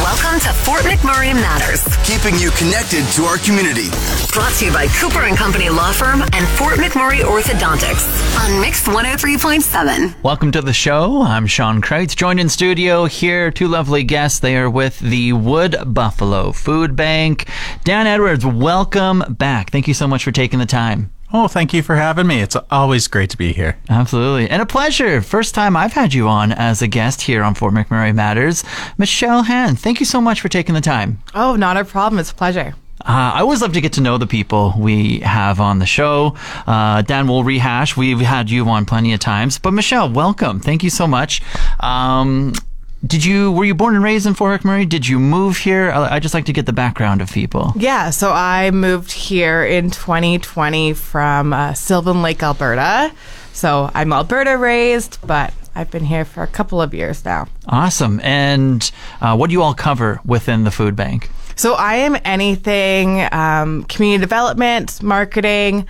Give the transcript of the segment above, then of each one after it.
Welcome to Fort McMurray Matters, keeping you connected to our community. brought to you by Cooper and Company Law Firm and Fort McMurray Orthodontics on Mix 103.7. Welcome to the show. I'm Sean Kreitz, joined in studio here. Two lovely guests. They are with the Wood Buffalo Food Bank. Dan Edwards, welcome back. Thank you so much for taking the time. Oh, thank you for having me. It's always great to be here. Absolutely. And a pleasure. First time I've had you on as a guest here on Fort McMurray Matters. Michelle Han, thank you so much for taking the time. Oh, not a problem. It's a pleasure. Uh, I always love to get to know the people we have on the show. Uh, Dan will rehash. We've had you on plenty of times. But Michelle, welcome. Thank you so much. Um, did you were you born and raised in Fort McMurray? Did you move here? I, I just like to get the background of people. Yeah, so I moved here in 2020 from uh, Sylvan Lake, Alberta. So I'm Alberta raised, but I've been here for a couple of years now. Awesome. And uh, what do you all cover within the food bank? So I am anything um, community development, marketing,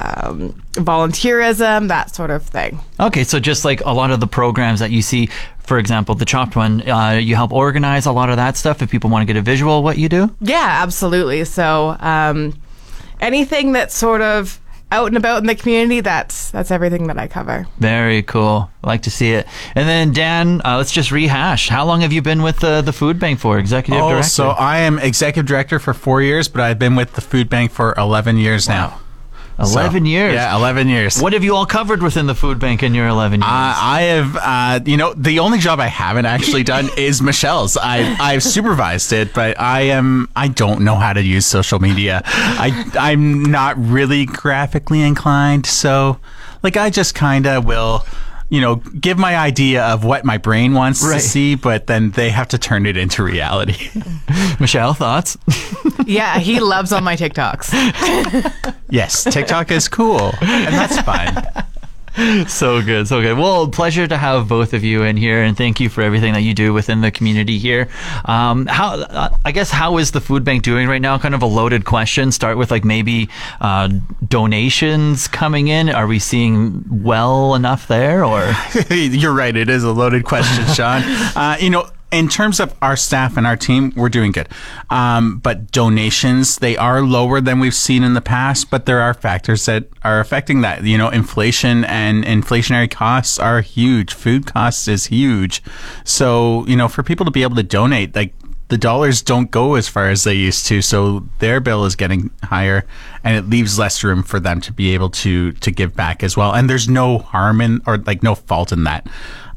um, volunteerism, that sort of thing. Okay, so just like a lot of the programs that you see, for example, the Chopped one, uh, you help organize a lot of that stuff. If people want to get a visual of what you do. Yeah, absolutely. So um, anything that's sort of out and about in the community, that's that's everything that I cover. Very cool. Like to see it. And then Dan, uh, let's just rehash. How long have you been with the the food bank for, executive Oh, director? so I am executive director for four years, but I've been with the food bank for 11 years now. Eleven So, years. Yeah, 11 years. What have you all covered within the food bank in your eleven years? Uh, I have, uh, you know, the only job I haven't actually done is Michelle's. I, I've supervised it, but I am, I don't know how to use social media. I, I'm not really graphically inclined, so like I just kind of will, you know, give my idea of what my brain wants Right. to see, but then they have to turn it into reality. Michelle, thoughts? Yeah, he loves all my TikToks. yes, TikTok is cool, and that's fine. so good, so good. Well, pleasure to have both of you in here, and thank you for everything that you do within the community here. Um, how, uh, I guess, how is the food bank doing right now? Kind of a loaded question. Start with like maybe uh, donations coming in. Are we seeing well enough there, or You're right. It is a loaded question, Sean. Uh, you know, in terms of our staff and our team, we're doing good. Um, but donations, they are lower than we've seen in the past, but there are factors that are affecting that. You know, inflation and inflationary costs are huge. Food costs is huge. So, you know, for people to be able to donate, like, the dollars don't go as far as they used to, so their bill is getting higher, and it leaves less room for them to be able to to give back as well. And there's no harm in or like no fault in that.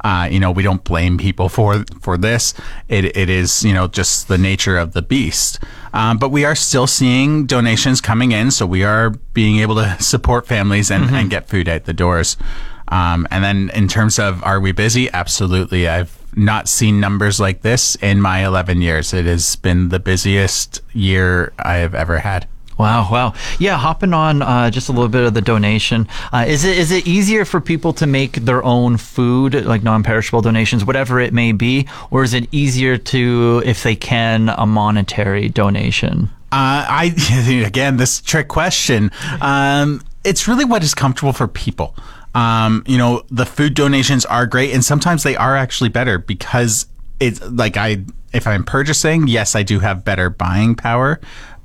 Uh, you know, we don't blame people for for this. It it is you know just the nature of the beast. Um, but we are still seeing donations coming in, so we are being able to support families and, and get food out the doors. Um, and then in terms of are we busy? Absolutely. I've not seen numbers like this in my 11 years. It has been the busiest year I have ever had. Wow, wow, yeah. Hopping on uh, just a little bit of the donation. Uh, is it is it easier for people to make their own food, like non-perishable donations, whatever it may be, or is it easier to, if they can, a monetary donation? Uh, I again this trick question. Um, it's really what is comfortable for people. Um, you know, the food donations are great, and sometimes they are actually better because it's like I, if I'm purchasing, yes, I do have better buying power,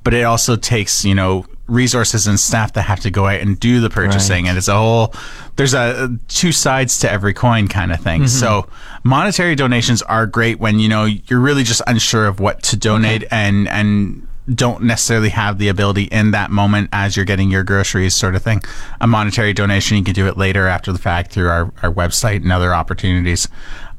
but it also takes you know resources and staff that have to go out and do the purchasing, and it's a whole. There's a two sides to every coin kind of thing. Mm-hmm. So monetary donations are great when you know you're really just unsure of what to donate and and don't necessarily have the ability in that moment as you're getting your groceries sort of thing. A monetary donation, you can do it later after the fact through our, our website and other opportunities.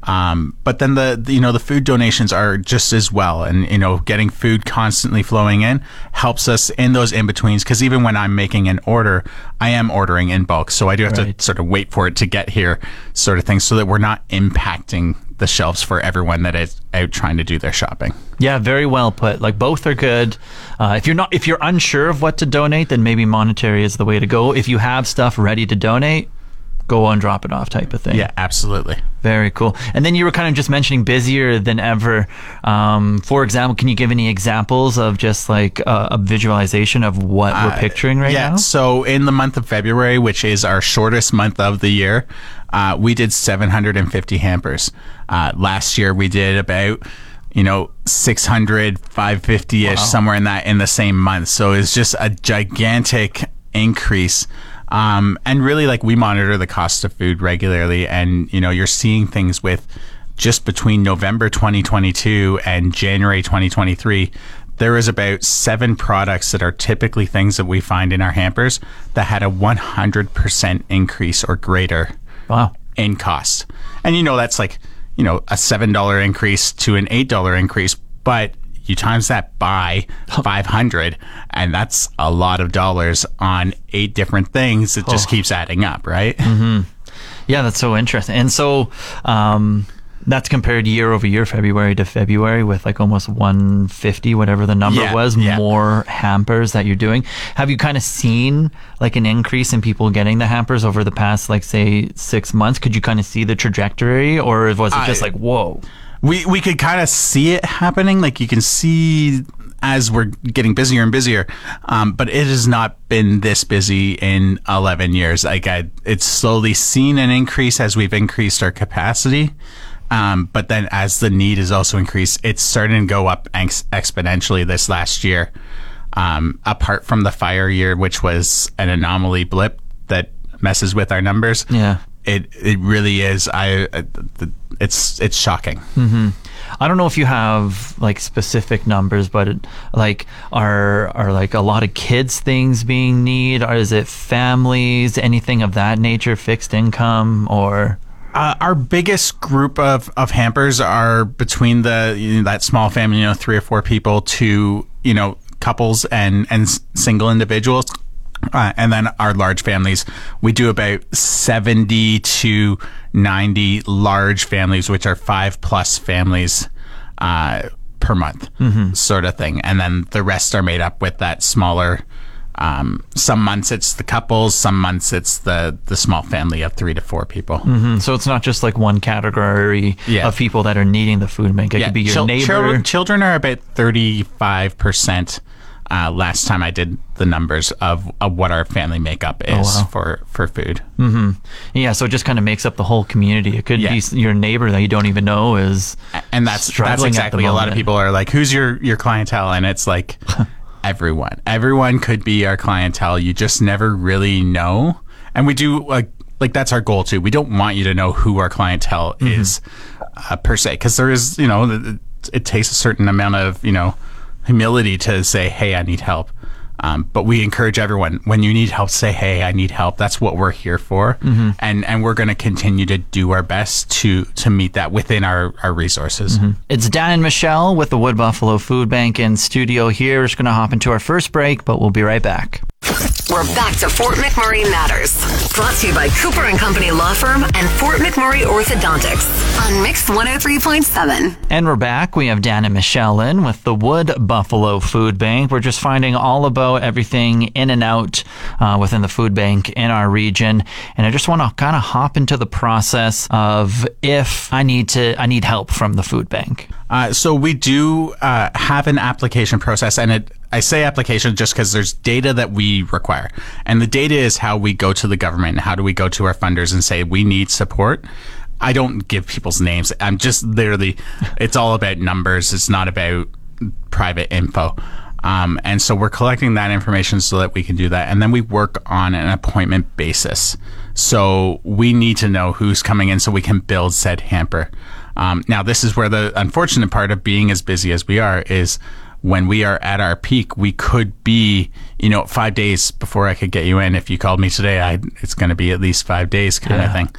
Um, but then the, the, you know, the food donations are just as well. And, you know, getting food constantly flowing in helps us in those in-betweens. Cause even when I'm making an order, I am ordering in bulk. So I do have Right. to sort of wait for it to get here sort of thing so that we're not impacting the shelves for everyone that is out trying to do their shopping. Yeah, very well put. Like both are good. Uh, if you're not, if you're unsure of what to donate, then maybe monetary is the way to go. If you have stuff ready to donate, go and drop it off, type of thing. Yeah, absolutely. Very cool. And then you were kind of just mentioning busier than ever. Um, for example, can you give any examples of just like uh, a visualization of what we're picturing right Uh, yeah, now? so in the month of February, which is our shortest month of the year, uh, we did 750 hampers. Uh, last year, we did about you know 600 550ish somewhere in that in the same month so it's just a gigantic increase um, and really like we monitor the cost of food regularly and you know you're seeing things with just between november 2022 and january 2023 there is about seven products that are typically things that we find in our hampers that had a 100% increase or greater Wow. in cost. And you know that's like, you know, a seven dollar increase to an eight dollar increase, but you times that by five hundred, and that's a lot of dollars on eight different things. It just keeps adding up, right? Yeah, that's so interesting. And so um, that's compared year over year, February to February, with like almost 150, whatever the number Yeah, was, yeah. more hampers that you're doing. Have you kind of seen like an increase in people getting the hampers over the past, like, say, six months? Could you kind of see the trajectory, or was it just I- like, whoa? We we could kind of see it happening. Like you can see as we're getting busier and busier, um, but it has not been this busy in 11 years. Like I, it's slowly seen an increase as we've increased our capacity. Um, but then as the need is also increased, it's starting to go up ex- exponentially this last year. Um, apart from the fire year, which was an anomaly blip that messes with our numbers. Yeah. It, it really is. I, it's, it's shocking. I don't know if you have like specific numbers, but it, like are are like a lot of kids things being need, or is it families, anything of that nature, fixed income, or Uh, our biggest group of, of hampers are between the you know, that small family, you know, three or four people to you know couples and and single individuals, uh, and then our large families. We do about seventy to ninety large families, which are five plus families. Uh, per month, sort of thing, and then the rest are made up with that smaller. Um, some months it's the couples, some months it's the the small family of three to four people. so it's not just like one category Yeah. of people that are needing the food bank. It could be your chil- neighbor. chil- children are about thirty five percent. Uh, last time I did the numbers of, of what our family makeup is Oh, wow. for for food. yeah, so it just kind of makes up the whole community. It could Yeah. be your neighbor that you don't even know is and that's that's exactly a lot of people are like who's your your clientele and it's like everyone everyone could be our clientele you just never really know and we do like like that's our goal too we don't want you to know who our clientele Mm-hmm. is uh, per se because there is you know it, it takes a certain amount of you know humility to say hey i need help um, but we encourage everyone when you need help say hey i need help that's what we're here for Mm-hmm. and and we're going to continue to do our best to to meet that within our our resources It's Dan and Michelle with the Wood Buffalo Food Bank in studio here. We're just going to hop into our first break, but we'll be right back. We're back to Fort McMurray Matters. Brought to you by Cooper and Company Law Firm and Fort McMurray Orthodontics on Mix 103.7. And we're back. We have Dan and Michelle in with the Wood Buffalo Food Bank. We're just finding all about everything in and out uh, within the food bank in our region. And I just want to kind of hop into the process of if I need to, I need help from the food bank. Uh, so we do uh, have an application process, and it. I say application just because there's data that we require, and the data is how we go to the government and how do we go to our funders and say we need support. I don't give people's names. I'm just literally. It's all about numbers. It's not about private info. Um, and so we're collecting that information so that we can do that. And then we work on an appointment basis. So we need to know who's coming in so we can build said hamper. Um, now, this is where the unfortunate part of being as busy as we are is when we are at our peak, we could be, you know, five days before I could get you in. If you called me today, I, it's going to be at least five days kind of thing.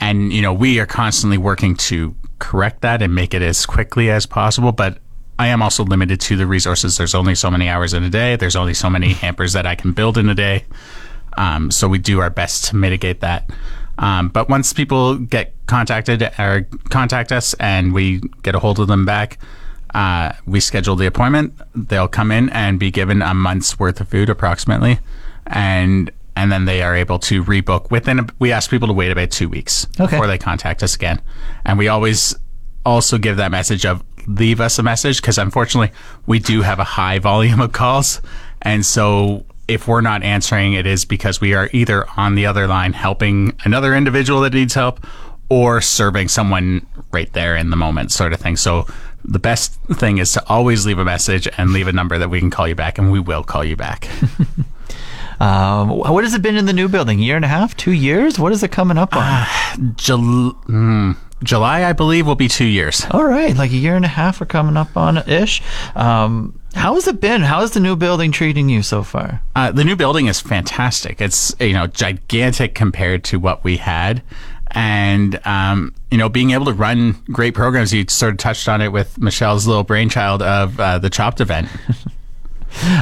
And, you know, we are constantly working to correct that and make it as quickly as possible. But I am also limited to the resources. There's only so many hours in a day. There's only so many hampers that I can build in a day. Um, so we do our best to mitigate that. Um, but once people get contacted or contact us and we get a hold of them back, uh, we schedule the appointment. They'll come in and be given a month's worth of food approximately, and and then they are able to rebook within. A, we ask people to wait about two weeks Okay. before they contact us again, and we always also give that message of leave us a message because unfortunately we do have a high volume of calls, and so if we're not answering, it is because we are either on the other line helping another individual that needs help or serving someone right there in the moment, sort of thing. So the best thing is to always leave a message and leave a number that we can call you back, and we will call you back. Um, what has it been in the new building? Year and a half? Two years? What is it coming up on? Jul- mm, July, I believe, will be two years. All right, like a year and a half we're coming up on ish. Um, how has it been? How is the new building treating you so far? Uh, the new building is fantastic. It's you know gigantic compared to what we had, and um, you know being able to run great programs. You sort of touched on it with Michelle's little brainchild of uh, the Chopped event.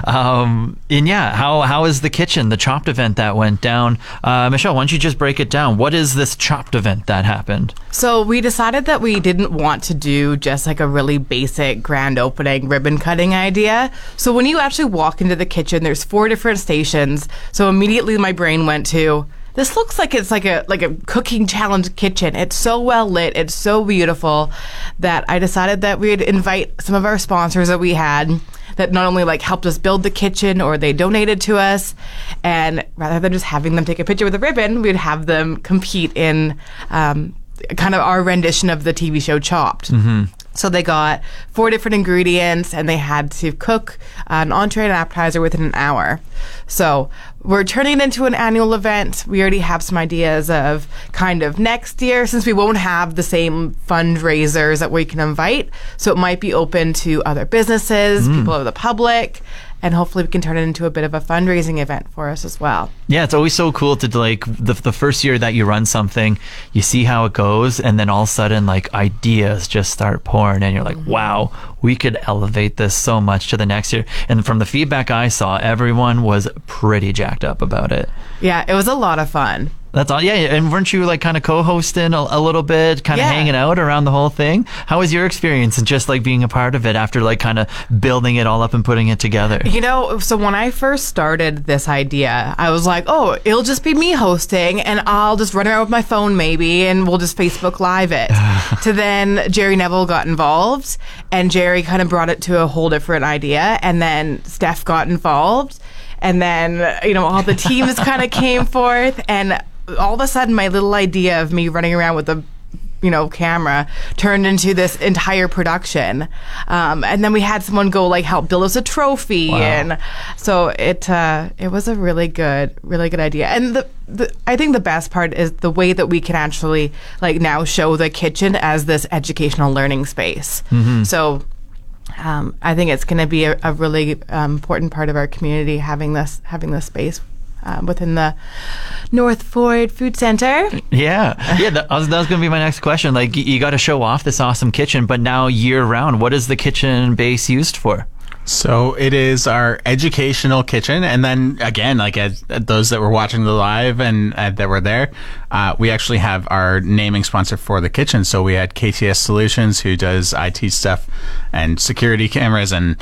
Um, and yeah, how how is the kitchen, the chopped event that went down? Uh, Michelle, why don't you just break it down? What is this chopped event that happened? So we decided that we didn't want to do just like a really basic grand opening ribbon cutting idea. So when you actually walk into the kitchen, there's four different stations. So immediately my brain went to this looks like it's like a like a cooking challenge kitchen. It's so well lit, it's so beautiful that I decided that we'd invite some of our sponsors that we had that not only like helped us build the kitchen or they donated to us and rather than just having them take a picture with a ribbon, we'd have them compete in um, kind of our rendition of the TV show Chopped. So they got four different ingredients and they had to cook an entree and appetizer within an hour. So we're turning it into an annual event. We already have some ideas of kind of next year since we won't have the same fundraisers that we can invite. So it might be open to other businesses, mm. people of the public, and hopefully we can turn it into a bit of a fundraising event for us as well. Yeah, it's always so cool to like the the first year that you run something, you see how it goes, and then all of a sudden like ideas just start pouring, and you're like, mm-hmm. wow, we could elevate this so much to the next year. And from the feedback I saw, everyone was pretty jacked up about it. Yeah, it was a lot of fun. That's all. Yeah, and weren't you like kind of co-hosting a, a little bit, kind of Yeah. hanging out around the whole thing? How was your experience and just like being a part of it after like kind of building it all up and putting it together? You know, so when I first started this idea, I was like, oh, it'll just be me hosting and I'll just run around with my phone maybe and we'll just Facebook Live it. to then Jerry Neville got involved and Jerry kind of brought it to a whole different idea. And then Steph got involved. And then, you know, all the teams kind of came forth. And all of a sudden, my little idea of me running around with a you know, camera turned into this entire production. Um, and then we had someone go like help build us a trophy, and so it uh, it was a really good, really good idea. And the, the I think the best part is the way that we can actually like now show the kitchen as this educational learning space. So. Um, I think it's going to be a, a really um, important part of our community having this having this space um, within the North Ford Food Center. Yeah, yeah. That was, that was going to be my next question. Like, y- you got to show off this awesome kitchen, but now year round, what is the kitchen base used for? So it is our educational kitchen, and then again, like as, those that were watching the live and uh, that were there, uh, we actually have our naming sponsor for the kitchen. So we had KTS Solutions, who does IT stuff and security cameras and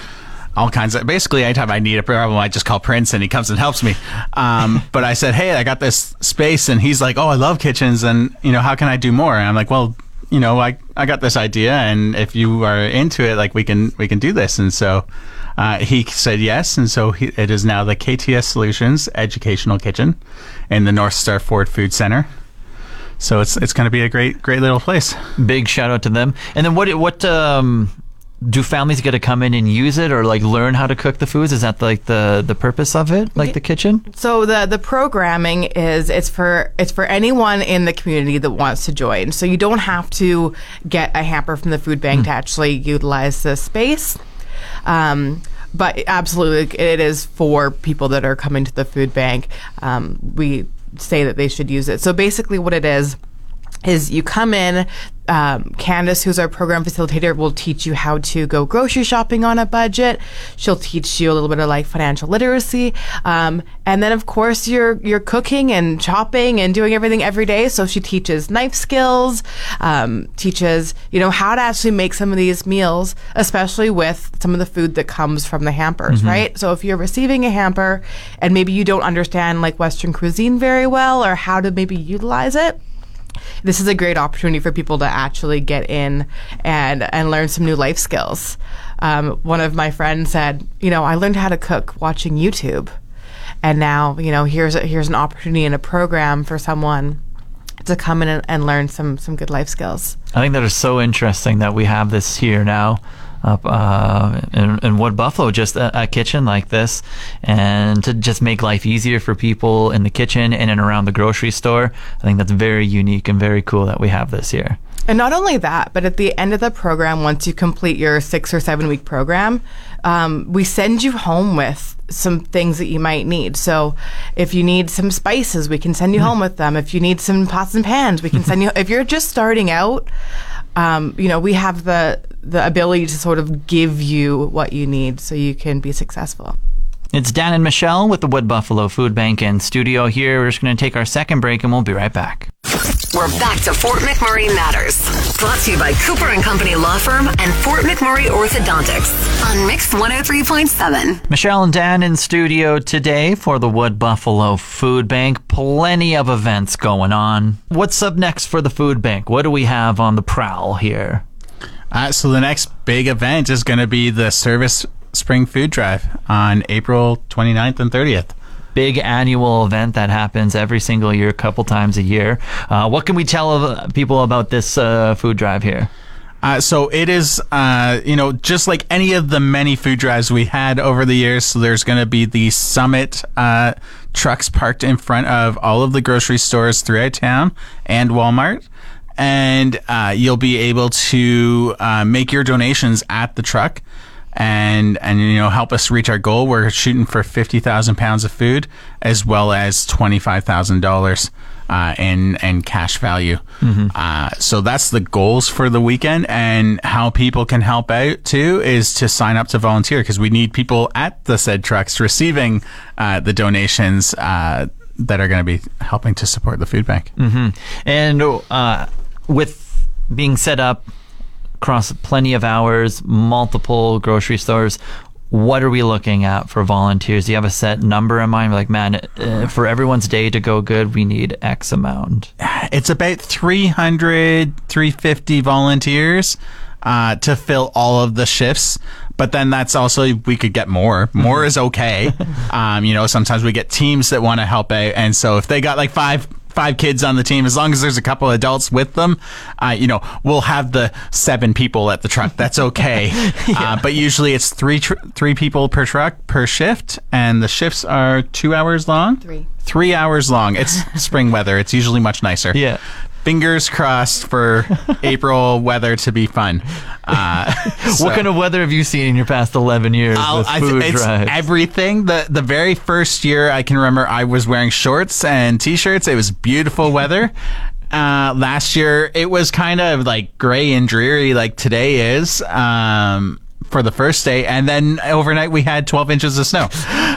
all kinds of. Basically, anytime I need a problem, I just call Prince, and he comes and helps me. Um, but I said, hey, I got this space, and he's like, oh, I love kitchens, and you know, how can I do more? And I'm like, well you know, I, I got this idea, and if you are into it, like we can we can do this. And so uh, he said yes, and so he, it is now the KTS Solutions Educational Kitchen in the North Star Ford Food Center. So it's it's going to be a great great little place. Big shout out to them. And then what? What um, do families get to come in and use it, or like learn how to cook the foods? Is that like the the purpose of it, like the kitchen? So the the programming is it's for it's for anyone in the community that wants to join. So you don't have to get a hamper from the food bank to actually utilize the space. Um, but absolutely, it is for people that are coming to the food bank. Um, we say that they should use it. So basically, what it is is you come in. Um, Candace, who's our program facilitator, will teach you how to go grocery shopping on a budget. She'll teach you a little bit of like financial literacy, um, and then of course you're you're cooking and chopping and doing everything every day. So she teaches knife skills, um, teaches you know how to actually make some of these meals, especially with some of the food that comes from the hampers, right? So if you're receiving a hamper and maybe you don't understand like Western cuisine very well or how to maybe utilize it this is a great opportunity for people to actually get in and and learn some new life skills. Um, one of my friends said, you know, I learned how to cook watching YouTube, and now you know here's a, here's an opportunity in a program for someone to come in and, and learn some some good life skills. I think that is so interesting that we have this here now up uh, in, in Wood Buffalo, just a, a kitchen like this, and to just make life easier for people in the kitchen in and around the grocery store. I think that's very unique and very cool that we have this here. And not only that, but at the end of the program, once you complete your six or seven week program, um, we send you home with some things that you might need. So if you need some spices, we can send you home with them. If you need some pots and pans, we can send you. If you're just starting out, um, you know, we have the the ability to sort of give you what you need so you can be successful. It's Dan and Michelle with the Wood Buffalo Food Bank in studio here. We're just going to take our second break and we'll be right back. We're back to Fort McMurray Matters. Brought to you by Cooper and Company Law Firm and Fort McMurray Orthodontics on Mix 103.7. Michelle and Dan in studio today for the Wood Buffalo Food Bank. Plenty of events going on. What's up next for the food bank? What do we have on the prowl here? Uh, so the next big event is going to be the Service Spring Food Drive on April 29th and 30th. Big annual event that happens every single year, a couple times a year. Uh, what can we tell people about this uh, food drive here? Uh, so it is, uh, you know, just like any of the many food drives we had over the years. So there's going to be the Summit uh, trucks parked in front of all of the grocery stores throughout town and Walmart. And uh, you'll be able to uh, make your donations at the truck and and you know help us reach our goal. We're shooting for fifty thousand pounds of food as well as twenty five thousand dollars uh, in in cash value. Uh, so that's the goals for the weekend, and how people can help out too is to sign up to volunteer because we need people at the said trucks receiving uh, the donations. Uh, that are going to be helping to support the food bank. And uh, with being set up across plenty of hours, multiple grocery stores, what are we looking at for volunteers? Do you have a set number in mind? Like, man, uh, for everyone's day to go good, we need X amount. It's about 300, 350 volunteers uh, to fill all of the shifts. But then that's also, we could get more. More is okay. um, you know, sometimes we get teams that want to help out. And so if they got like five, five kids on the team, as long as there's a couple adults with them, uh, you know, we'll have the seven people at the truck. That's okay. uh, but usually it's three, tr- three people per truck per shift. And the shifts are two hours long. Three. Three hours long. It's spring weather. It's usually much nicer. Yeah. Fingers crossed for April weather to be fun. Uh, What kind of weather have you seen in your past 11 years I'll- I it's drives? everything. The the very first year I can remember I was wearing shorts and t-shirts. It was beautiful weather. Uh, last year it was kind of like gray and dreary like today is. Um, for the first day, and then overnight we had 12 inches of snow.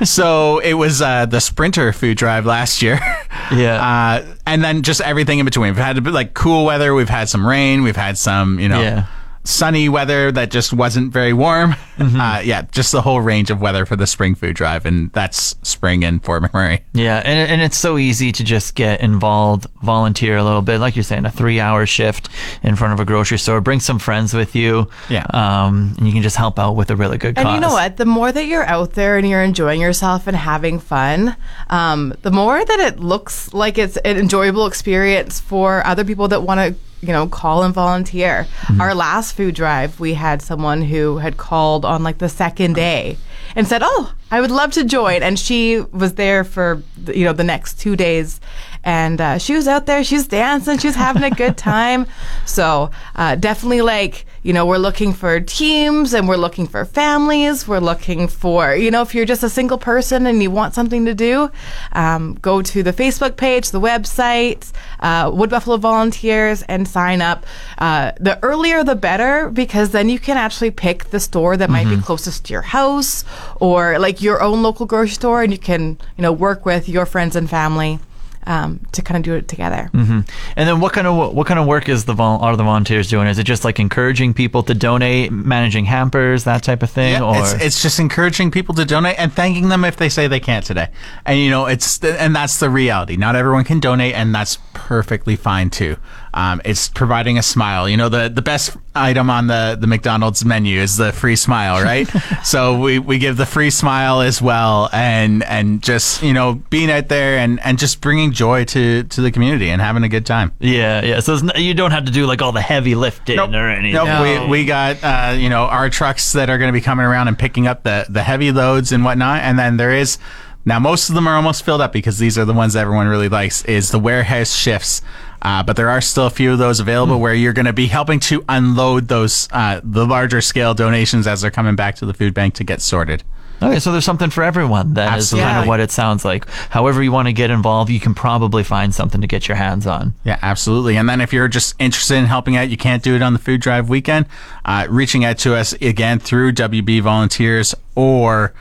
so it was uh, the Sprinter food drive last year. Yeah. Uh, and then just everything in between. We've had a bit like cool weather. We've had some rain. We've had some, you know, Yeah. Sunny weather that just wasn't very warm. Uh, yeah, just the whole range of weather for the spring food drive, and that's spring in Fort McMurray. Yeah, and, and it's so easy to just get involved, volunteer a little bit. Like you're saying, a three hour shift in front of a grocery store. Bring some friends with you. Yeah. Um, and you can just help out with a really good And cause. you know what? The more that you're out there and you're enjoying yourself and having fun, um, the more that it looks like it's an enjoyable experience for other people that want to, you know, call and volunteer. Mm-hmm. Our last food drive, we had someone who had called on like the second day and said, "Oh, I would love to join." And she was there for the- you know the next two days, and uh, she was out there. She was dancing. She was having a good time. So uh, definitely like you know we're looking for teams and we're looking for families. We're looking for you know if you're just a single person and you want something to do, um, go to the Facebook page, the website, uh, Wood Buffalo Volunteers, and sign up. Uh, the earlier the better because then you can actually pick the store that might be closest to your house or like your own local grocery store, and you can you know work with your friends and family um, to kind of do it together. And then what kind of what kind of work is the vol- are the volunteers doing? Is it just like encouraging people to donate, managing hampers, that type of thing, Yeah, or it's, it's just encouraging people to donate and thanking them if they say they can't today. And you know, it's and that's the reality. Not everyone can donate, and that's perfectly fine too. Um, it's providing a smile. You know, the the best item on the the McDonald's menu is the free smile, right? so we, we give the free smile as well, and and just you know being out there and and just bringing joy to to the community and having a good time. yeah, yeah. So it's n- you don't have to do like all the heavy lifting or anything. Nope. No. We, we got uh, you know our trucks that are going to be coming around and picking up the the heavy loads and whatnot, and then there is now most of them are almost filled up because these are the ones that everyone really likes. Is the warehouse shifts. Uh, but there are still a few of those available Hmm. where you're going to be helping to unload those uh, the larger scale donations as they're coming back to the food bank to get sorted. Okay, so there's something for everyone. That is kind of what it sounds like. However you want to get involved, you can probably find something to get your hands on. Yeah, absolutely. And then if you're just interested in helping out, you can't do it on the food drive weekend, uh, reaching out to us again through WB Volunteers or,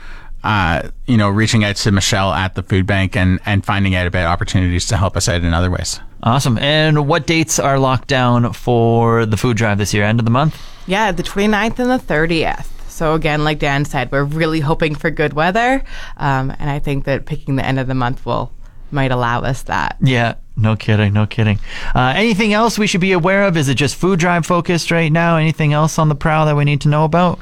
uh, you know, reaching out to Michelle at the food bank and, and finding out about opportunities to help us out in other ways. Awesome. And what dates are locked down for the food drive this year? End of the month? Yeah, the 29th and the 30th. So again, like Dan said, we're really hoping for good weather, um, and I think that picking the end of the month will might allow us that. Yeah, no kidding, no kidding. Uh, anything else we should be aware of? Is it just food drive focused right now? Anything else on the prowl that we need to know about?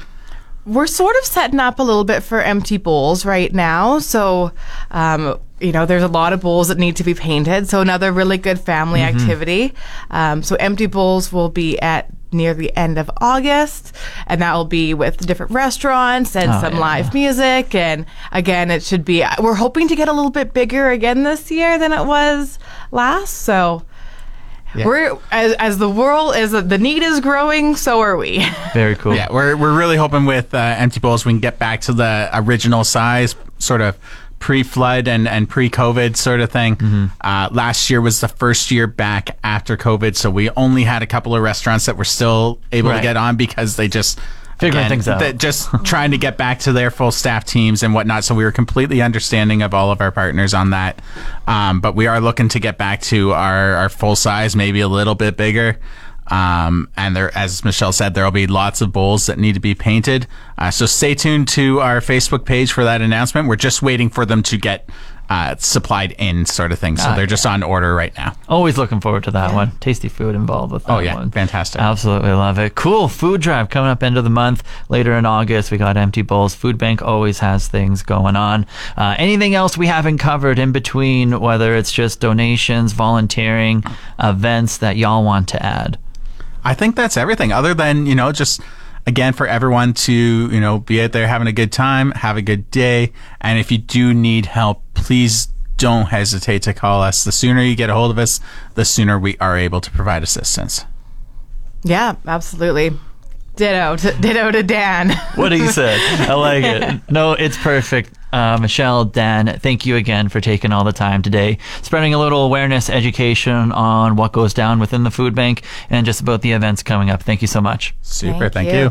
We're sort of setting up a little bit for empty bowls right now. So, um, you know, there's a lot of bowls that need to be painted. So, another really good family Mm-hmm. activity. Um, so, empty bowls will be at near the end of August, and that will be with different restaurants and Oh, some yeah. live music. And again, it should be, we're hoping to get a little bit bigger again this year than it was last. So, we're as, as the world as the need is growing, so are we. Very cool. Yeah, we're, we're really hoping with uh, Empty Bowls we can get back to the original size, sort of pre-flood and, and pre-COVID sort of thing. Mm-hmm. Uh, last year was the first year back after COVID, so we only had a couple of restaurants that were still able Right. to get on because they just Figuring things out. that just trying to get back to their full staff teams and whatnot. So we were completely understanding of all of our partners on that. Um, but we are looking to get back to our, our full size, maybe a little bit bigger. Um, and there, as Michelle said, there will be lots of bowls that need to be painted. Uh, so stay tuned to our Facebook page for that announcement. We're just waiting for them to get uh, supplied in, sort of thing. So Ah, they're just on order right now. Always looking forward to that one. Tasty food involved with that Oh, yeah. one. Fantastic. Absolutely love it. Cool. Food drive coming up end of the month. Later in August, we got empty bowls. Food bank always has things going on. Uh, anything else we haven't covered in between, whether it's just donations, volunteering, events that y'all want to add? I think that's everything. Other than you know, just again for everyone to you know be out there having a good time, have a good day, and if you do need help, please don't hesitate to call us. The sooner you get a hold of us, the sooner we are able to provide assistance. Yeah, absolutely. Ditto to, ditto to Dan. What he said. I like it. No, it's perfect. Uh, Michelle, Dan, thank you again for taking all the time today, spreading a little awareness, education on what goes down within the food bank and just about the events coming up. Thank you so much. Super. Thank Thank, you. you.